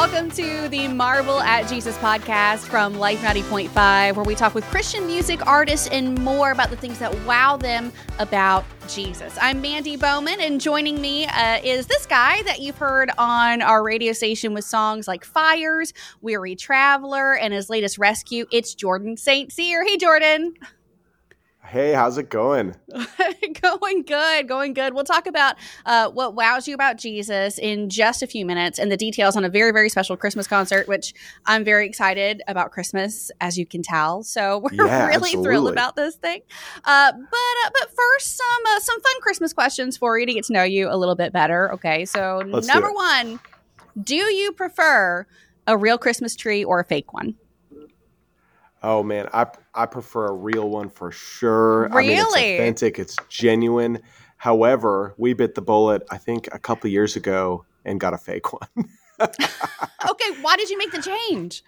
Welcome to the Marvel at Jesus podcast from Life 90.5, where we talk with Christian music artists and more about the things that wow them about Jesus. I'm Mandy Bowman, and joining me uh, is this guy that you've heard on our radio station with songs like Fires, Weary Traveler, and his latest rescue. It's Jordan St. Cyr. Hey, Jordan. Hey, how's it going? going good, going good. We'll talk about uh, what wows you about Jesus in just a few minutes and the details on a very, very special Christmas concert, which I'm very excited about Christmas, as you can tell. So we're Yeah, really absolutely. thrilled about this thing. Uh, but uh, but first, some uh, some fun Christmas questions for you to get to know you a little bit better. Okay, so Let's number it. one, do you prefer a real Christmas tree or a fake one? Oh man, I I prefer a real one for sure. I mean, Really? it's authentic, it's genuine. However, we bit the bullet, I think, a couple years ago and got a fake one. Okay, why did you make the change?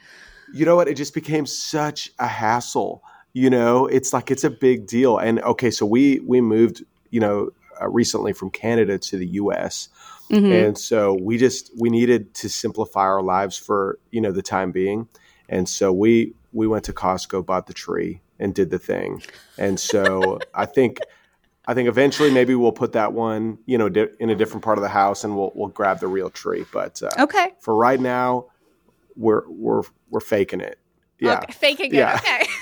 you know what? It just became such a hassle. You know, it's like it's a big deal. And okay, so we we moved, you know, uh, recently from Canada to the U.S. Mhm. and so we just we needed to simplify our lives for you know the time being and so we we went to costco bought the tree and did the thing and so i think i think eventually maybe we'll put that one you know di- in a different part of the house and we'll we'll grab the real tree but uh, Okay. for right now we're we're we're faking it yeah Okay, faking Yeah. it. Okay.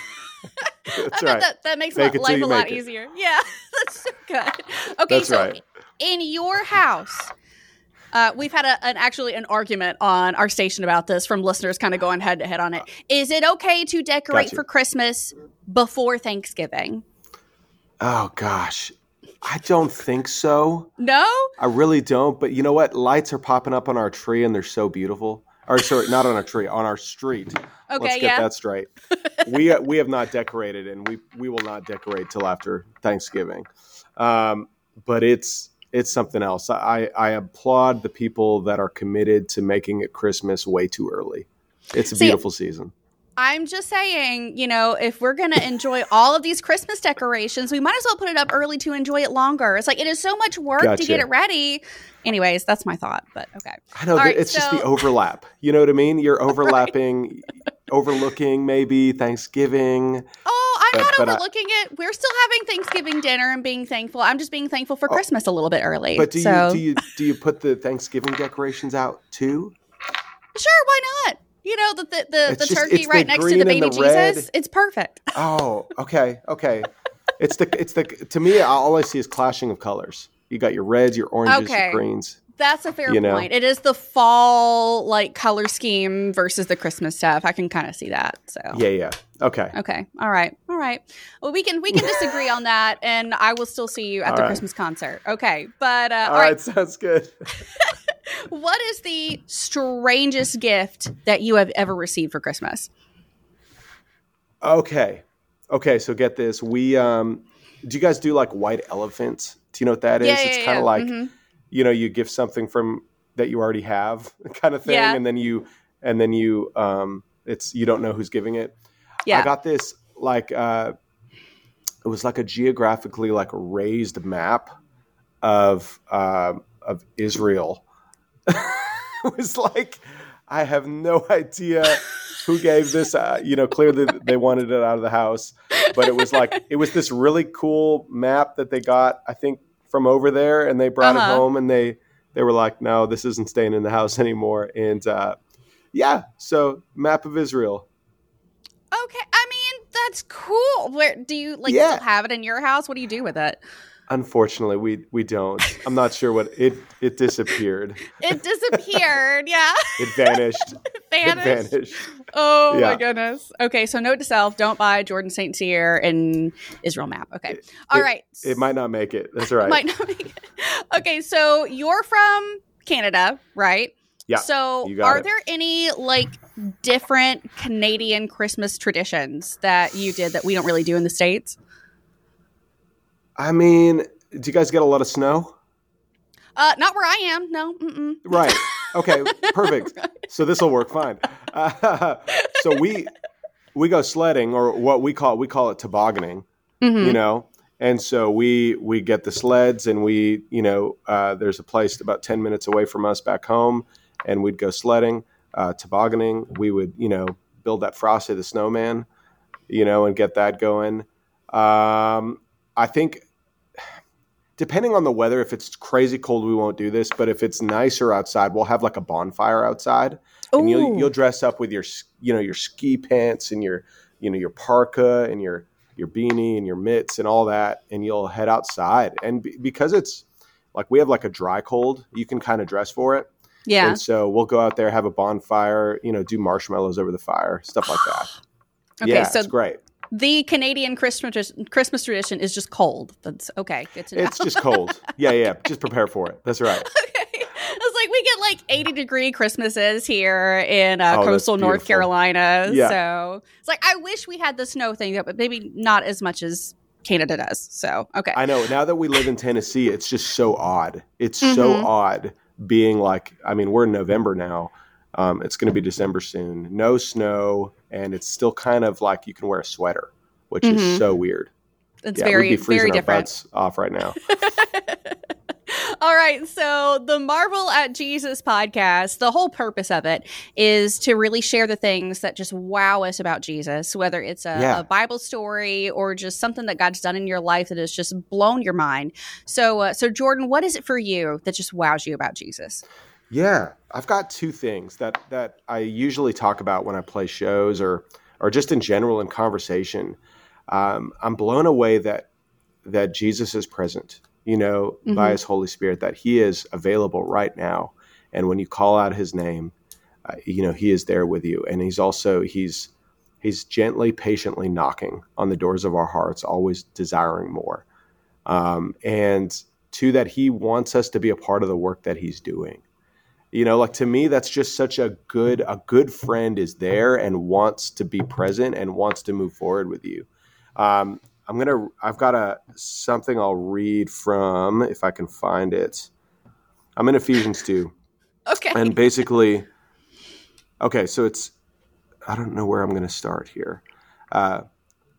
that's right that, that makes Fake li- it till life a lot it. easier. Yeah, that's so good. Okay, That's so right. in your house, uh, we've had a, an actually an argument on our station about this from listeners kind of going head to head on it. Is it okay to decorate Gotcha. for Christmas before Thanksgiving? oh gosh i don't think so No? I really don't, but you know what? Lights are popping up on our tree and they're so beautiful. Or sorry, not on our tree, on our street. Okay, Let's get yeah. that straight. we we have not decorated and we we will not decorate till after Thanksgiving. Um, but it's it's something else. I I applaud the people that are committed to making it Christmas way too early. It's a See, beautiful season. I'm just saying, you know, if we're going to enjoy all of these Christmas decorations, we might as well put it up early to enjoy it longer. It's like it is so much work to get it ready. Anyways, that's my thought, but okay. I know right, it's just the overlap. You know what I mean? You're overlapping, overlooking maybe Thanksgiving. Oh, I'm But- not but I- overlooking it. We're still having Thanksgiving dinner and being thankful. I'm just being thankful for Oh. Christmas a little bit early. But do you do you do you put the Thanksgiving decorations out too? sure, why not? You know the the, the, the just- turkey it's the right next to the baby the red. Jesus. It's perfect. Oh, okay, okay. It's the it's the to me all I see is clashing of colors. You got your reds, your oranges, Okay. your greens. That's a fair You know. point. It is the fall like color scheme versus the Christmas stuff. I can kind of see that. So Yeah, yeah. Okay. Okay. All right. All right. Well, we can we can disagree on that, and I will still see you at All the right. Christmas concert. Okay. But uh, all right, sounds good. What is the strangest gift that you have ever received for Christmas? Okay. Okay, so get this. We um do you guys do like white elephants? Do you know what that is? Yeah, it's yeah, kind yeah. of like Mhm. You know, you give something from that you already have kind of thing Yeah. and then you and then you um it's you don't know who's giving it. Yeah. I got this like uh it was like a geographically like raised map of um of Israel. it was like I have no idea who gave this uh, you know clearly they wanted it out of the house but it was like it was this really cool map that they got I think from over there and they brought Uh-huh. it home and they they were like no this isn't staying in the house anymore and uh yeah so map of Israel Okay. I mean, that's cool. Where do you like Yeah. still have it in your house? What do you do with it? Unfortunately, we we don't. I'm not sure what it it disappeared. It disappeared. yeah. It vanished. Vanished. It vanished. Oh my goodness. Okay, so note to self: don't buy Jordan St. Cyr and Israel map. Okay, all it- right. It might not make it. That's right. Might not make it. Okay, so you're from Canada, right? Yeah, So, are it. there any like different Canadian Christmas traditions that you did that we don't really do in the states? I mean, do you guys get a lot of snow? Uh, not where I am. No. Mm-mm. Right. Okay. Perfect. So this will work fine. Uh, so we we go sledding, or what we call we call it tobogganing. Mhm. You know, and so we we get the sleds, and we you know uh, there's a place about ten minutes away from us back home, and we'd go sledding. uh, tobogganing. We would, you know, build that Frosty the Snowman, you know, and get that going. Um, I think depending on the weather, if it's crazy cold, we won't do this. But if it's nicer outside, we'll have like a bonfire outside, and you'll you'll dress up with your you know your ski pants and your you know your parka and your your beanie and your mitts and all that, and you'll head outside. And be, because it's like we have like a dry cold, you can kind of dress for it. Yeah. And so we'll go out there, have a bonfire, you know, do marshmallows over the fire, stuff like that. Okay, yeah, so it's great. The Canadian Christmas Christmas tradition is just cold. That's okay. Good to know. It's just cold. yeah, yeah. Just prepare for it. That's right. okay. It's like we get like 80 degree Christmases here in uh, Oh, coastal North. Carolina. Yeah. So it's like I wish we had the snow thing, but maybe not as much as Canada does. So okay. I know. Now that we live in Tennessee, it's just so odd. It's so Mhm. odd being like, I mean, we're in November now. Um, it's going to be December soon. No snow, and it's still kind of like you can wear a sweater, which Mhm. is so weird. it's yeah, very we'd be freezing very our different. butts off right now. All right. So, the Marvel at Jesus podcast, the whole purpose of it is to really share the things that just wow us about Jesus, whether it's a, Yeah. a Bible story or just something that God's done in your life that has just blown your mind. So, uh, so Jordan, what is it for you that just wows you about Jesus? Yeah, I've got two things that that I usually talk about when I play shows or or just in general in conversation. Um, I'm blown away that that Jesus is present, you know, by Mhm. His Holy Spirit, that He is available right now, and when you call out His name, uh, you know He is there with you, and He's also He's He's gently, patiently knocking on the doors of our hearts, always desiring more, um, and two that He wants us to be a part of the work that He's doing you know like to me that's just such a good a good friend is there and wants to be present and wants to move forward with you. Um, i'm gonna i've got a something i'll read from if i can find it. I'm in ephesians 2 Okay. and basically okay so it's i don't know where i'm going to start here. Uh,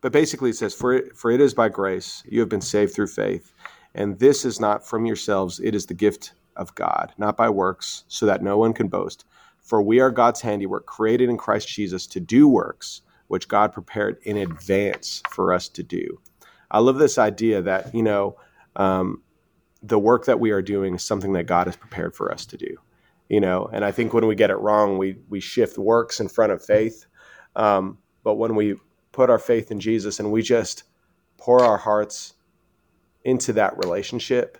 but basically it says for it, for it is by grace you have been saved through faith and this is not from yourselves it is the gift of god not by works so that no one can boast. For we are god's handiwork created in christ jesus to do works which god prepared in advance for us to do. I love this idea that you know um, the work that we are doing is something that god has prepared for us to do you know? And i think when we get it wrong we we shift works in front of faith. Um, but when we put our faith in jesus and we just pour our hearts into that relationship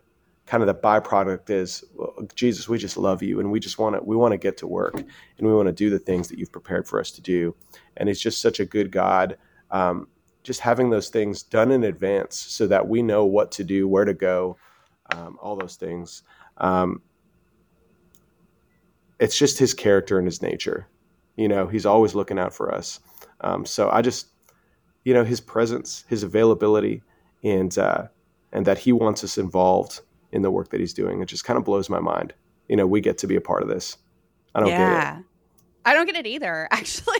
kind of the byproduct is well, jesus we just love you and we just want to we want to get to work and we want to do the things that you've prepared for us to do and he's just such a good god um, just having those things done in advance so that we know what to do where to go um, all those things um, it's just his character and his nature. You know, he's always looking out for us. Um, so I just, you know, his presence, his availability, and uh, and that he wants us involved in the work that he's doing. It just kind of blows my mind. You know, we get to be a part of this. I don't yeah. I don't get it either, actually.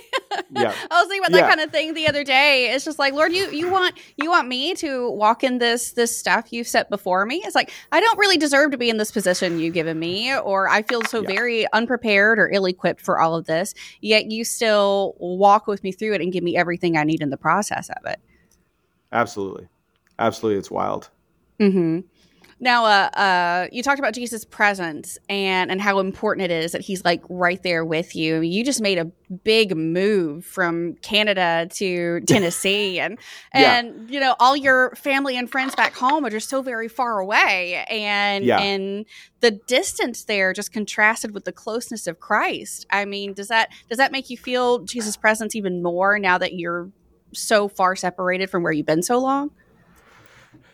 Yeah. I was thinking about Yeah. that kind of thing the other day. It's just like, Lord, you you want you want me to walk in this this stuff you've set before me. It's like I don't really deserve to be in this position you've given me, or I feel so Yeah. very unprepared or ill equipped for all of this. Yet you still walk with me through it and give me everything I need in the process of it. it. Absolutely, absolutely, it's wild. Mm-hmm. Now, uh, uh, you talked about Jesus' presence and and how important it is that he's like right there with you. You just made a big move from Canada to Tennessee, and Yeah. and you know all your family and friends back home are just so very far away, and Yeah. and the distance there just contrasted with the closeness of Christ. I mean, does that does that make you feel Jesus' presence even more now that you're so far separated from where you've been so long?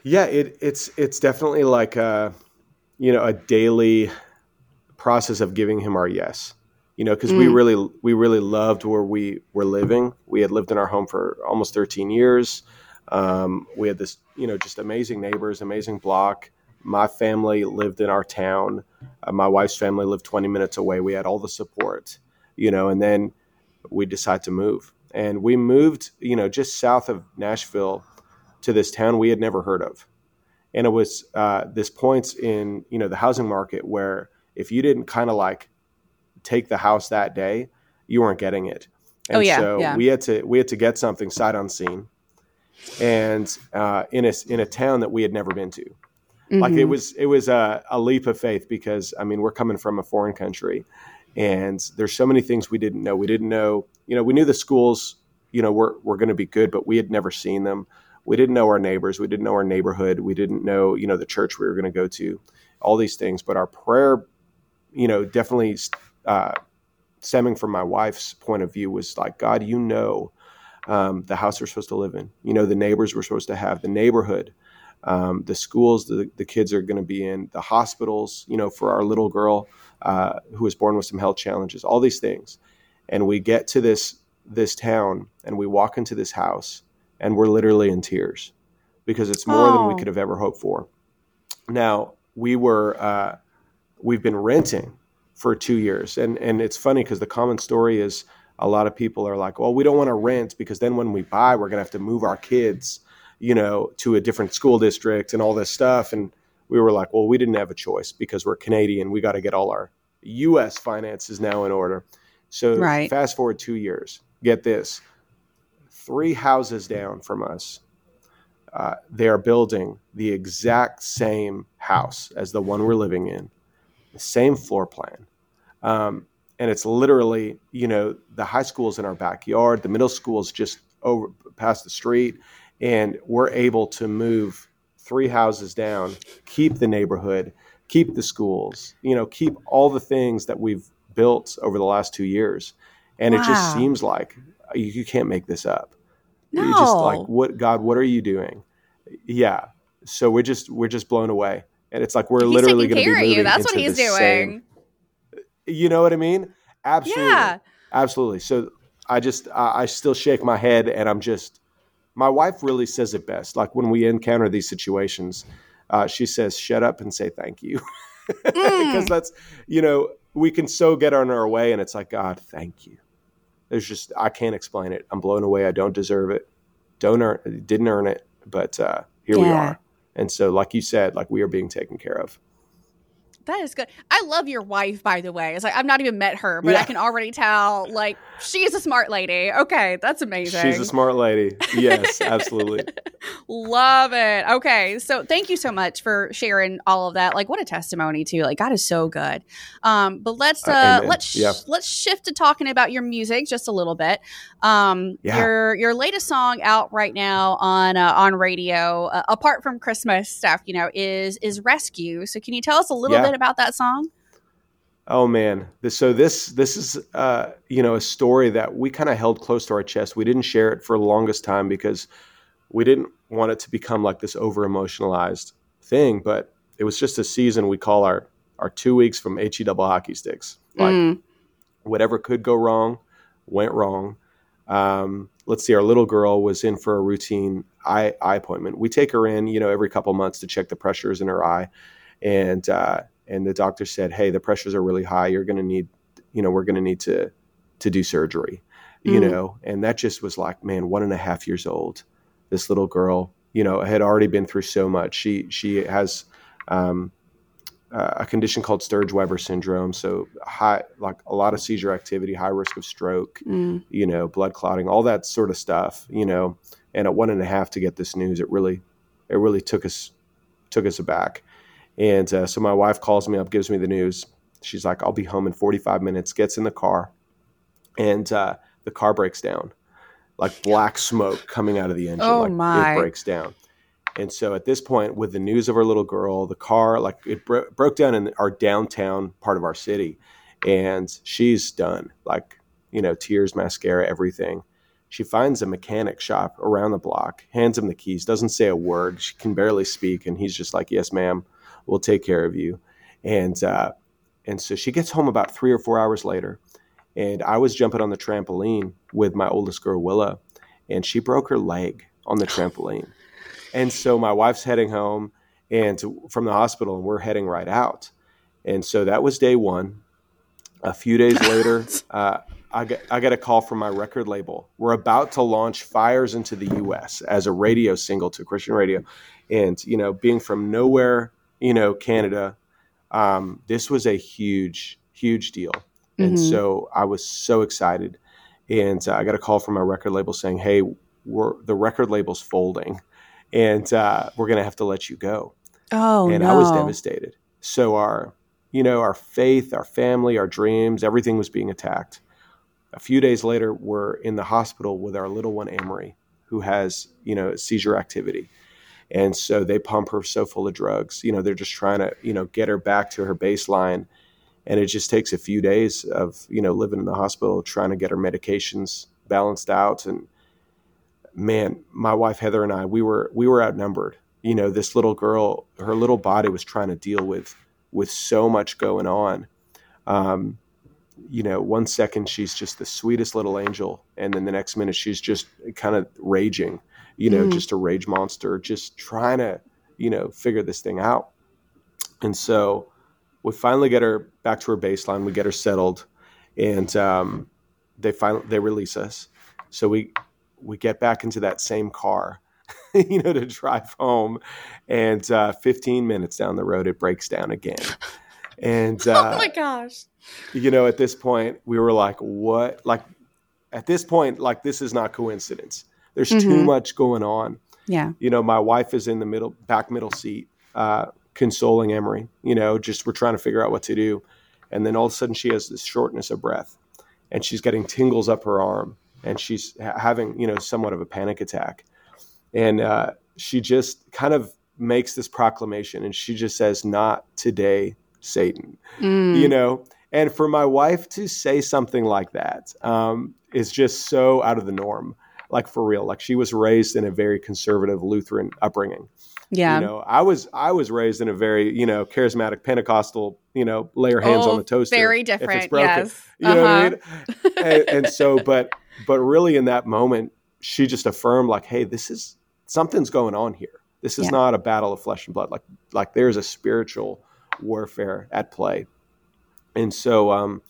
Yeah, it, it's it's definitely like a, you know, a daily process of giving him our yes. You know, because we Mm. really we really loved where we were living. We had lived in our home for almost 13 years. Um, we had this, you know, just amazing neighbors, amazing block. My family lived in our town. Uh, my wife's family lived 20 minutes away. We had all the support, you know, and then we decided to move. And we moved, you know, just south of Nashville to this town we had never heard of. And it was uh, this point in, you know, the housing market where if you didn't kind of like take the house that day, you weren't getting it. And oh yeah, so yeah. we had to we had to get something sight unseen, and uh, in a in a town that we had never been to. Mm-hmm. Like it mm-hmm. was it was a, a leap of faith because I mean we're coming from a foreign country, and there's so many things we didn't know. We didn't know you know we knew the schools you know were were going to be good, but we had never seen them. We didn't know our neighbors. We didn't know our neighborhood. We didn't know you know the church we were going to go to. All these things, but our prayer, you know, definitely uh, stemming from my wife's point of view was like, God, you know um, the house we're supposed to live in. You know the neighbors we're supposed to have, the neighborhood, um, the schools the, the kids are going to be in, the hospitals. You know, for our little girl uh, who was born with some health challenges, all these things. And we get to this this town and we walk into this house and we're literally in tears because it's more oh. than we oh. could have ever hoped for. Now we were uh, we've been renting for two years. And and it's funny because the common story is a lot of people are like, well, we don't want to rent because then when we buy, we're gonna have to move our kids, you know, to a different school district and all this stuff. And we were like, well, we didn't have a choice because we're Canadian. We got to get all our U.S. finances now in order. So right. fast forward two years. Get this: three houses down from us, uh, they are building the exact same house as the one we're living in the same floor plan. Um, and it's literally, you know, the high school's in our backyard, the middle school's just over past the street, and we're able to move three houses down, keep the neighborhood, keep the schools, you know, keep all the things that we've built over the last two years. And wow. it just seems like you, you, can't make this up. No. You're just like, what God, what are you doing? Yeah. So we're just we're just blown away and it's like we're he's literally going to be moving you. That's what he's doing. Same, you know what I mean? Absolutely, yeah. absolutely. So I just I, I still shake my head, and I'm just my wife really says it best. Like when we encounter these situations, uh, she says, "Shut up and say thank you," because mm. that's you know we can so get on our way, and it's like God, thank you. There's just I can't explain it. I'm blown away. I don't deserve it. Don't earn. Didn't earn it, but uh, here yeah. we are. And so, like you said, like we are being taken care of. That is good. I love your wife, by the way. It's like I've not even met her, but yeah. I can already tell like she's a smart lady. Okay, that's amazing. She's a smart lady. Yes, absolutely. love it. Okay, so thank you so much for sharing all of that. Like, what a testimony too. Like, God is so good. Um, but let's uh, uh let's yeah. let's shift to talking about your music just a little bit. Um, yeah. your your latest song out right now on uh, on radio, uh, apart from Christmas stuff, you know, is is Rescue. So, can you tell us a little bit about that song? Oh man, so this this is uh, you know a story that we kind of held close to our chest. We didn't share it for the longest time because we didn't want it to become like this over emotionalized thing. But it was just a season we call our our two weeks from he double hockey sticks. Like mm. whatever could go wrong went wrong. Um, let's see, our little girl was in for a routine eye, eye appointment. We take her in, you know, every couple months to check the pressures in her eye, and uh, and the doctor said, "Hey, the pressures are really high. You're going to need, you know, we're going to need to to do surgery." Mm. You know, and that just was like, man, one and a half years old. This little girl, you know, had already been through so much. She she has um, uh, a condition called Sturge-Weber syndrome, so high, like a lot of seizure activity, high risk of stroke, mm. you know, blood clotting, all that sort of stuff. You know, and at one and a half to get this news, it really, it really took us took us aback. And uh, so my wife calls me up, gives me the news. She's like, I'll be home in 45 minutes, gets in the car, and uh, the car breaks down. Like black smoke coming out of the engine. Oh, like my. It breaks down. And so at this point, with the news of our little girl, the car, like it bro- broke down in our downtown part of our city. And she's done, like, you know, tears, mascara, everything. She finds a mechanic shop around the block, hands him the keys, doesn't say a word. She can barely speak. And he's just like, Yes, ma'am we'll take care of you. And uh, and so she gets home about three or four hours later, and I was jumping on the trampoline with my oldest girl Willa, and she broke her leg on the trampoline. And so my wife's heading home and to, from the hospital, and we're heading right out. And so that was day one. A few days later, uh, I get, I get a call from my record label. We're about to launch Fires into the U.S. as a radio single to Christian radio, and you know, being from nowhere you know, Canada. Um, this was a huge, huge deal. And Mhm. so I was so excited. And uh, I got a call from my record label saying, hey, we're, the record label's folding and uh, we're going to have to let you go. Oh and no. I was devastated. So our, you know, our faith, our family, our dreams, everything was being attacked. A few days later, we're in the hospital with our little one, Amory, who has, you know, seizure activity. And so they pump her so full of drugs. You know, they're just trying to, you know, get her back to her baseline. And it just takes a few days of, you know, living in the hospital, trying to get her medications balanced out. And man, my wife Heather and I, we were we were outnumbered. You know, this little girl, her little body was trying to deal with with so much going on. Um, you know, one second she's just the sweetest little angel, and then the next minute she's just kind of raging. You know, Mm. just a rage monster, just trying to, you know, figure this thing out. And so we finally get her back to her baseline. We get her settled, and um, they finally they release us. So we we get back into that same car, you know, to drive home. And uh, 15 minutes down the road, it breaks down again. And uh, oh my gosh. you know, at this point, we were like, what? Like, at this point, like, this is not coincidence. There's too Mhm. much going on. Yeah. You know, my wife is in the middle, back middle seat, uh, consoling Emery. You know, just we're trying to figure out what to do. And then all of a sudden, she has this shortness of breath and she's getting tingles up her arm and she's ha- having, you know, somewhat of a panic attack. And uh, she just kind of makes this proclamation and she just says, Not today, Satan Mm. you know and for my wife to say something like that um, is just so out of the norm like for real like she was raised in a very conservative lutheran upbringing yeah. you know i was i was raised in a very you know charismatic pentecostal you know lay your hands Oh, on the toaster Very if different. broken. Yes. you know Uh-huh. what i mean and, and so but but really in that moment she just affirmed like hey this is something's going on here this is Yeah. not a battle of flesh and blood like like there's a spiritual warfare at play and so um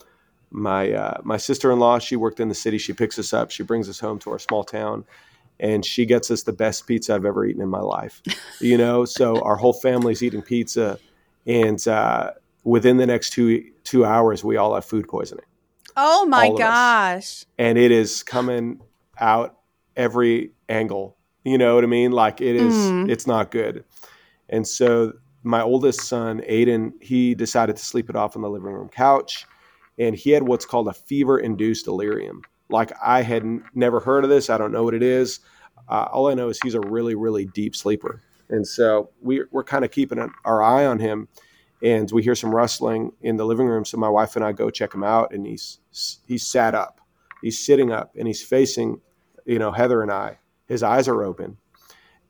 my uh, my sister-in-law she worked in the city she picks us up she brings us home to our small town and she gets us the best pizza i've ever eaten in my life you know so our whole family's eating pizza and uh, within the next two two hours we all have food poisoning Oh my of us. gosh. and it is coming out every angle. You know what I mean? Like it is, Mm. it's not good. And so my oldest son, Aiden, he decided to sleep it off on the living room couch, and he had what's called a fever-induced delirium. Like I had n- never heard of this. I don't know what it is. Uh, all I know is he's a really, really deep sleeper, and so we, we're kind of keeping an, our eye on him. And we hear some rustling in the living room, so my wife and I go check him out, and he's he's sat up, he's sitting up, and he's facing, you know, Heather and I. His eyes are open,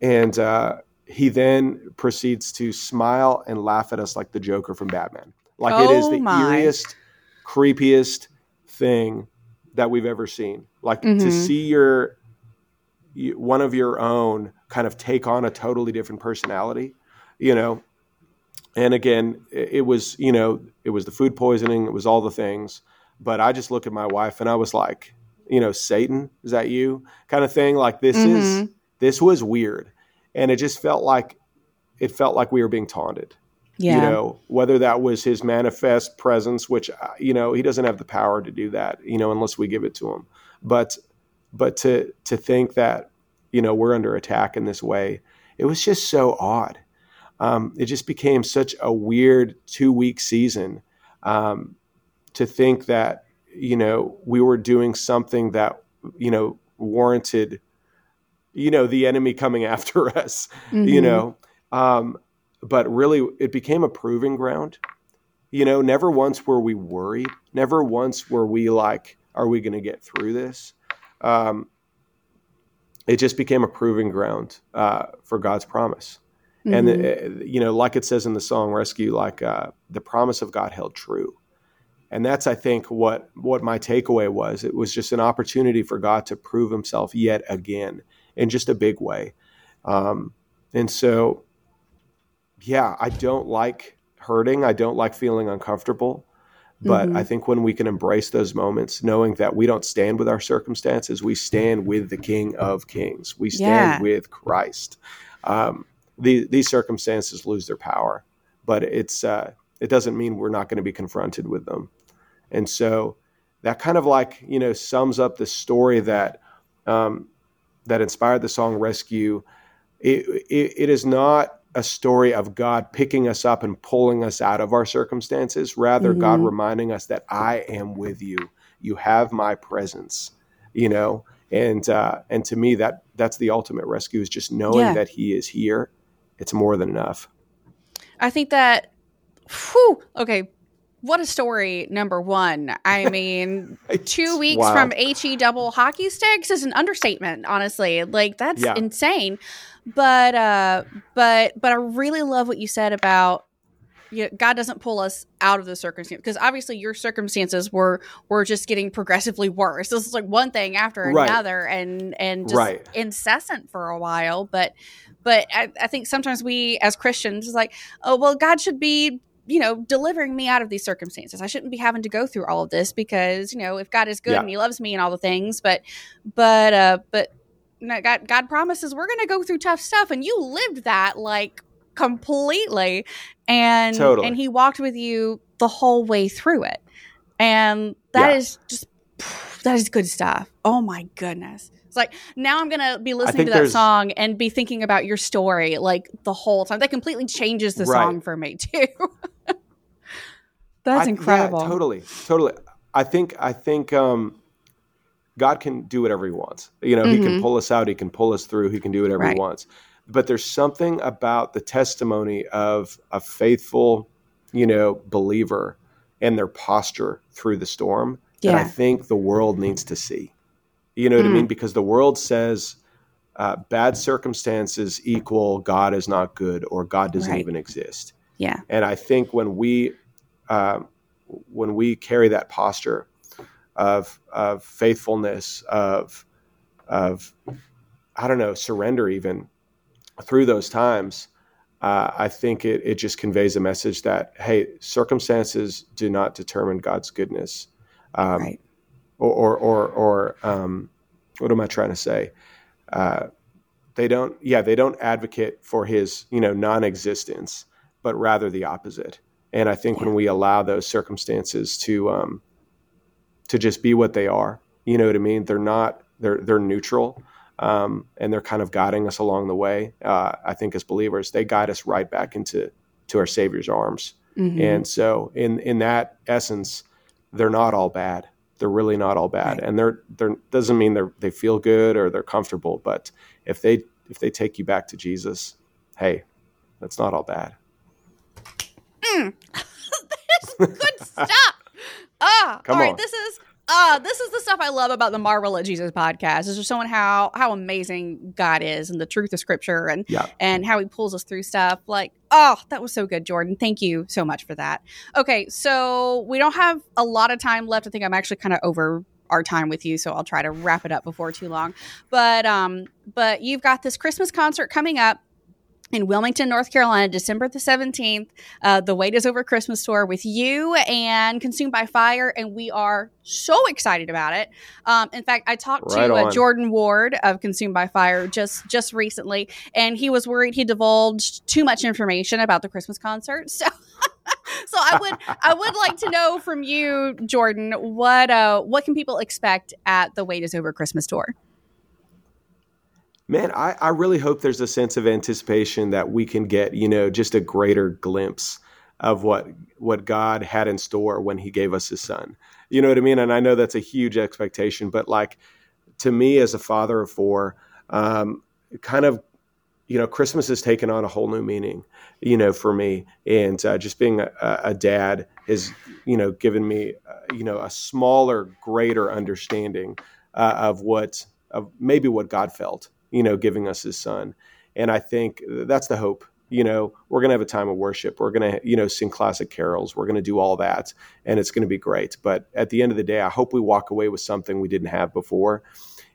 and uh, he then proceeds to smile and laugh at us like the Joker from Batman. Like it is Oh the my. eeriest, creepiest thing that we've ever seen. Like to Mhm. see your you- one of your own kind of take on a totally different personality, you know. And again, it, it was you know it was the food poisoning, it was all the things. But I just look at my wife and I was like, you know, Satan, is that you? Kind of thing. Like this is Mhm. this was weird, and it just felt like it felt like we were being taunted Yeah. you know whether that was his manifest presence which uh, you know he doesn't have the power to do that you know unless we give it to him but but to to think that you know we're under attack in this way it was just so odd um, it just became such a weird two week season um, to think that you know we were doing something that you know warranted you know the enemy coming after us you Mhm. know um, but really it became a proving ground. You know never once were we worried. Never once were we like are we going to get through this? Um, it just became a proving ground uh, for god's promise. And Mhm. uh, you know like it says in the song rescue like uh, the promise of god held true. And that's i think what what my takeaway was. It was just an opportunity for god to prove himself yet again in just a big way. Um, and so yeah i don't like hurting i don't like feeling uncomfortable but Mhm. i think when we can embrace those moments knowing that we don't stand with our circumstances we stand with the king of kings we stand Yeah. with christ um, the, these circumstances lose their power but it's uh, it doesn't mean we're not going to be confronted with them And so that kind of like you know sums up the story that um, that inspired the song "Rescue." It, it, it is not a story of God picking us up and pulling us out of our circumstances. Rather, mm-hmm. God reminding us that I am with you. You have my presence. You know, and uh, and to me that that's the ultimate rescue is just knowing yeah. that He is here. It's more than enough. I think that. Whew, okay, what a story, number one. I mean, two weeks from HE double hockey sticks is an understatement, honestly. Like that's yeah. insane. But uh but but I really love what you said about you know, God doesn't pull us out of the circumstance because obviously your circumstances were were just getting progressively worse. This is like one thing after right. another and and just right. incessant for a while. But but I, I think sometimes we as Christians is like, oh well, God should be you know, delivering me out of these circumstances. I shouldn't be having to go through all of this because, you know, if God is good yeah. and he loves me and all the things, but, but, uh, but God, God promises we're going to go through tough stuff. And you lived that like completely. And, totally. and he walked with you the whole way through it. And that yeah. is just, that is good stuff. Oh my goodness It's like now I'm gonna be listening to that song and be thinking about your story like the whole time. That completely changes the right. song for me too. That's I, incredible. Yeah, totally, totally. I think I think um, God can do whatever He wants. You know, mm-hmm. He can mm-hmm. pull us out. He can pull us through. He can do whatever right. He wants. But there's something about the testimony of a faithful, you know, believer and their posture through the storm yeah. that I think the world needs to see. You know what mm. I mean? Mm. Because the world says uh, bad circumstances equal God is not good or God doesn't right. even exist. Yeah. And I think when we uh, when we carry that posture of of faithfulness of of I don't know surrender even through those times, uh, I think it it just conveys a message that hey, circumstances do not determine God's goodness. Um, right or or or, or um, what am I trying to say? Uh, they don't, yeah, they don't advocate for his, you know, non-existence, but rather the opposite. And I think yeah. when we allow those circumstances to um, to just be what they are, you know what I mean? They're not, they're they're neutral. Um, and they're kind of guiding us along the way. Uh, I think as believers, they guide us right back into to our Savior's arms. Mm-hmm. And so, in in that essence, they're not all bad they're really not all bad, right. and they're they're doesn't mean they're they feel good or they're comfortable, but if they if they take you back to Jesus, hey, that's not all bad. Mm. good stuff. Ah, Come all right. On. This is uh, this is the stuff I love about the Marvel at Jesus podcast. This is just showing how how amazing God is and the truth of Scripture and yeah. and how He pulls us through stuff. Like, oh, that was so good, Jordan. Thank you so much for that. Okay, so we don't have a lot of time left. I think I'm actually kind of over our time with you, so I'll try to wrap it up before too long. But um, but you've got this Christmas concert coming up in Wilmington, North Carolina, December the 17th. Uh, the Wait is Over Christmas tour with you and Consumed by Fire. And we are so excited about it. Um, in fact, I talked right to uh, Jordan Ward of Consumed by Fire just, just recently, and he was worried he divulged too much information about the Christmas concert. So. so I would I would like to know from you, Jordan, what uh, what can people expect at the Wait is Over Christmas tour? Man, I, I really hope there's a sense of anticipation that we can get, you know, just a greater glimpse of what what God had in store when He gave us His Son. You know what I mean? And I know that's a huge expectation, but like to me as a father of four, um, kind of, you know, Christmas has taken on a whole new meaning, you know, for me, and uh, just being a, a, dad has, you know, given me, uh, you know, a smaller, greater understanding uh, of what of maybe what God felt you know, giving us his son. And I think that's the hope. You know, we're going to have a time of worship. We're going to, you know, sing classic carols. We're going to do all that, and it's going to be great. But at the end of the day, I hope we walk away with something we didn't have before.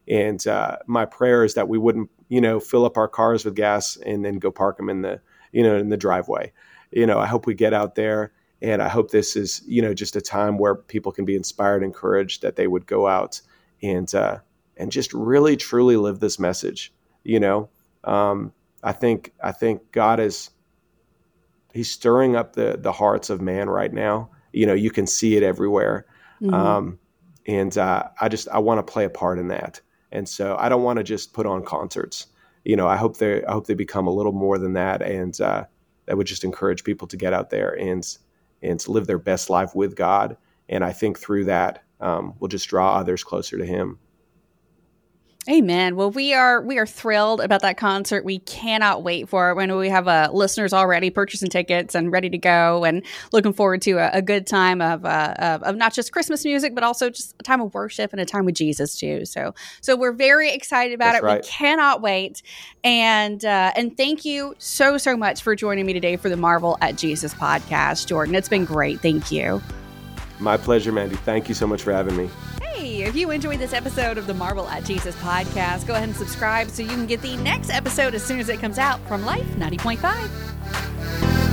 And uh, my prayer is that we wouldn't, you know, fill up our cars with gas and then go park them in the, you know, in the driveway. You know, I hope we get out there, and I hope this is, you know, just a time where people can be inspired, encouraged that they would go out and uh, and just really truly live this message. You know, um, I think I think God is He's stirring up the the hearts of man right now. You know, you can see it everywhere. Mm-hmm. Um, and uh, I just I want to play a part in that. And so I don't want to just put on concerts. You know, I hope they I hope they become a little more than that, and uh, that would just encourage people to get out there and and to live their best life with God. And I think through that, um, we'll just draw others closer to Him. Amen. Well, we are we are thrilled about that concert. We cannot wait for it. When we have uh, listeners already purchasing tickets and ready to go, and looking forward to a, a good time of, uh, of, of not just Christmas music, but also just a time of worship and a time with Jesus too. So so we're very excited about That's it. Right. We cannot wait. And uh, and thank you so so much for joining me today for the Marvel at Jesus podcast, Jordan. It's been great. Thank you. My pleasure, Mandy. Thank you so much for having me. If you enjoyed this episode of the Marvel at Jesus podcast, go ahead and subscribe so you can get the next episode as soon as it comes out from Life 90.5.